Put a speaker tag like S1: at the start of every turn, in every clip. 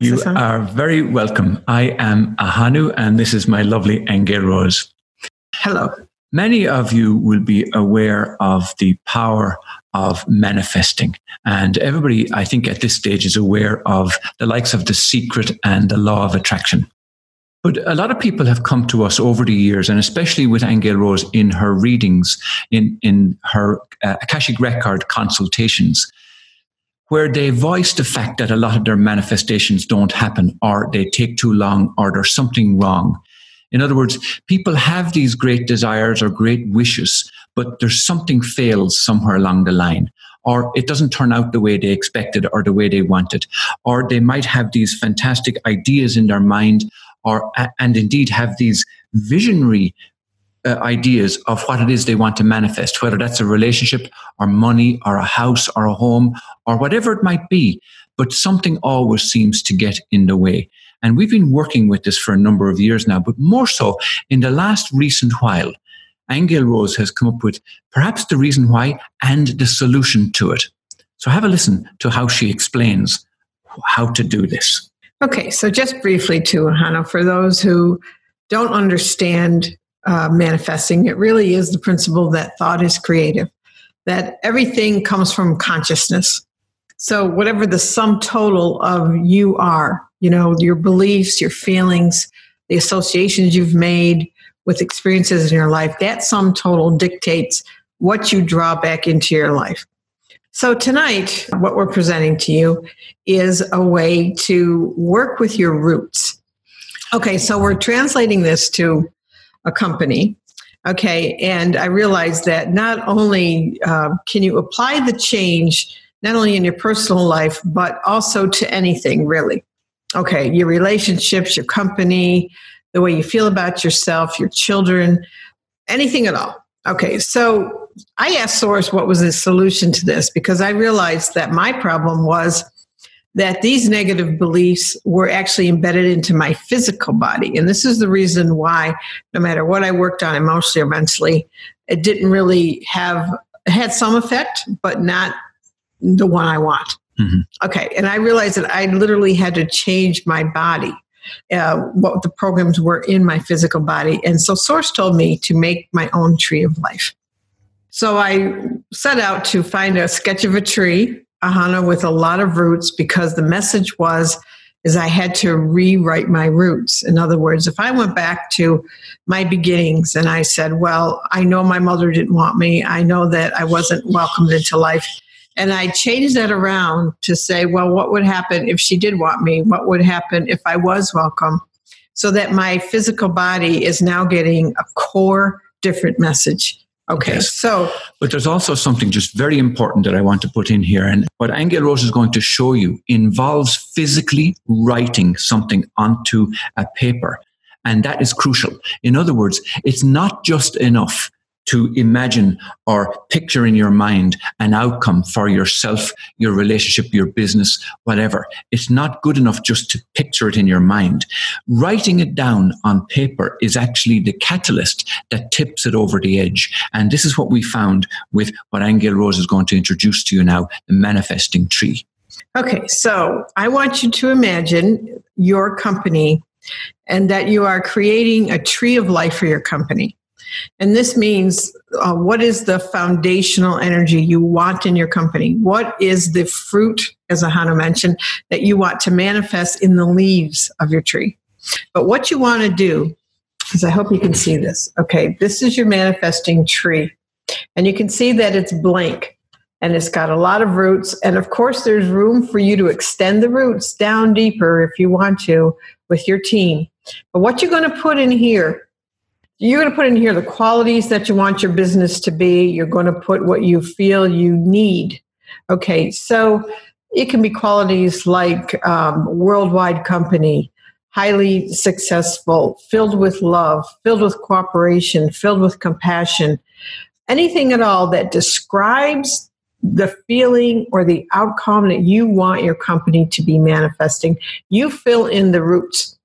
S1: You are very welcome. I am Ahanu, and this is my lovely Angel Rose.
S2: Hello.
S1: Many of you will be aware of the power of manifesting. And everybody, I think, at this stage is aware of the likes of the secret and the law of attraction. But a lot of people have come to us over the years, and especially with Angel Rose in her readings, in, in her uh, Akashic Record consultations, where they voice the fact that a lot of their manifestations don't happen, or they take too long, or there's something wrong. In other words, people have these great desires or great wishes, but there's something fails somewhere along the line or it doesn't turn out the way they expected or the way they wanted or they might have these fantastic ideas in their mind or and indeed have these visionary uh, ideas of what it is they want to manifest whether that's a relationship or money or a house or a home or whatever it might be but something always seems to get in the way and we've been working with this for a number of years now but more so in the last recent while Angel Rose has come up with perhaps the reason why and the solution to it. So have a listen to how she explains how to do this.
S2: Okay, so just briefly to Hannah, for those who don't understand uh, manifesting, it really is the principle that thought is creative, that everything comes from consciousness. So, whatever the sum total of you are, you know, your beliefs, your feelings, the associations you've made, with experiences in your life, that sum total dictates what you draw back into your life. So, tonight, what we're presenting to you is a way to work with your roots. Okay, so we're translating this to a company. Okay, and I realized that not only uh, can you apply the change, not only in your personal life, but also to anything really. Okay, your relationships, your company, the way you feel about yourself, your children, anything at all. Okay, so I asked Source what was the solution to this because I realized that my problem was that these negative beliefs were actually embedded into my physical body. And this is the reason why, no matter what I worked on emotionally or mentally, it didn't really have, had some effect, but not the one I want. Mm-hmm. Okay, and I realized that I literally had to change my body uh, what the programs were in my physical body. And so Source told me to make my own tree of life. So I set out to find a sketch of a tree, ahana with a lot of roots, because the message was is I had to rewrite my roots. In other words, if I went back to my beginnings and I said, well, I know my mother didn't want me. I know that I wasn't welcomed into life. And I changed that around to say, well, what would happen if she did want me? What would happen if I was welcome? So that my physical body is now getting a core different message. Okay, yes. so.
S1: But there's also something just very important that I want to put in here. And what Angel Rose is going to show you involves physically writing something onto a paper. And that is crucial. In other words, it's not just enough to imagine or picture in your mind an outcome for yourself, your relationship, your business, whatever. It's not good enough just to picture it in your mind. Writing it down on paper is actually the catalyst that tips it over the edge. And this is what we found with what Angel Rose is going to introduce to you now, the manifesting tree.
S2: Okay, so I want you to imagine your company and that you are creating a tree of life for your company. And this means uh, what is the foundational energy you want in your company? What is the fruit, as Ahanu mentioned, that you want to manifest in the leaves of your tree? But what you want to do is, I hope you can see this. Okay, this is your manifesting tree. And you can see that it's blank and it's got a lot of roots. And of course, there's room for you to extend the roots down deeper if you want to with your team. But what you're going to put in here you're going to put in here the qualities that you want your business to be. You're going to put what you feel you need. Okay, so it can be qualities like um, worldwide company, highly successful, filled with love, filled with cooperation, filled with compassion, anything at all that describes the feeling or the outcome that you want your company to be manifesting. You fill in the roots.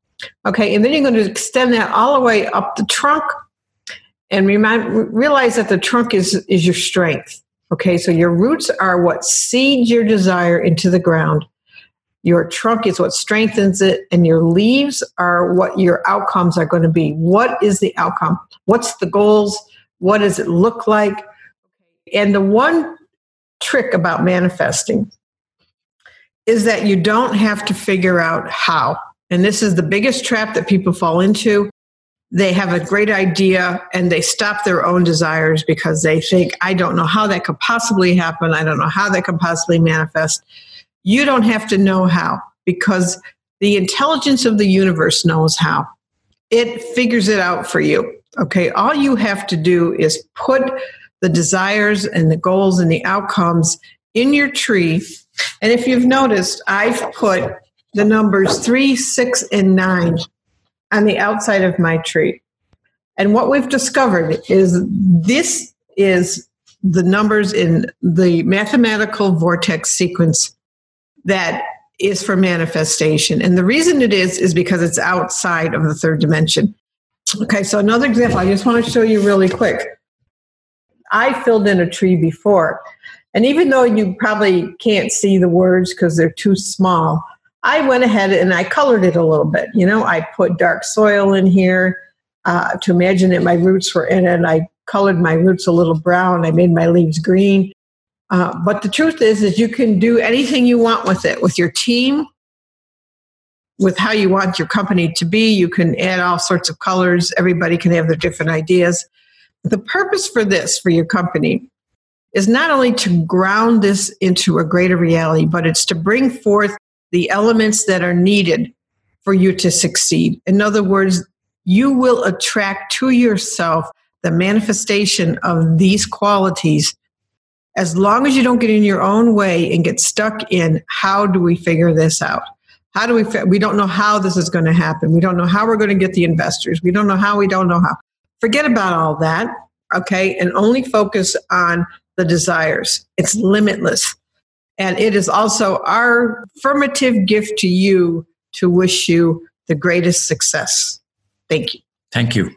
S2: Okay, and then you're going to extend that all the way up the trunk and remind, realize that the trunk is, is your strength. Okay, so your roots are what seeds your desire into the ground. Your trunk is what strengthens it, and your leaves are what your outcomes are going to be. What is the outcome? What's the goals? What does it look like? And the one trick about manifesting is that you don't have to figure out how. And this is the biggest trap that people fall into. They have a great idea and they stop their own desires because they think, I don't know how that could possibly happen. I don't know how that could possibly manifest. You don't have to know how because the intelligence of the universe knows how. It figures it out for you. Okay. All you have to do is put the desires and the goals and the outcomes in your tree. And if you've noticed, I've put the numbers three, six, and nine on the outside of my tree. And what we've discovered is this is the numbers in the mathematical vortex sequence that is for manifestation. And the reason it is, is because it's outside of the third dimension. Okay, so another example, I just want to show you really quick. I filled in a tree before. And even though you probably can't see the words because they're too small, I went ahead and I colored it a little bit. You know, I put dark soil in here uh, to imagine that my roots were in it. I colored my roots a little brown. I made my leaves green. Uh, but the truth is, is you can do anything you want with it, with your team, with how you want your company to be. You can add all sorts of colors. Everybody can have their different ideas. The purpose for this, for your company, is not only to ground this into a greater reality, but it's to bring forth the elements that are needed for you to succeed. In other words, you will attract to yourself the manifestation of these qualities as long as you don't get in your own way and get stuck in how do we figure this out how do we we don't know how this is going to happen we don't know how we're going to get the investors we don't know how we don't know how Forget about all that, okay, and only focus on the desires. It's limitless. And it is also our affirmative gift to you to wish you the greatest success. Thank you.
S1: Thank you.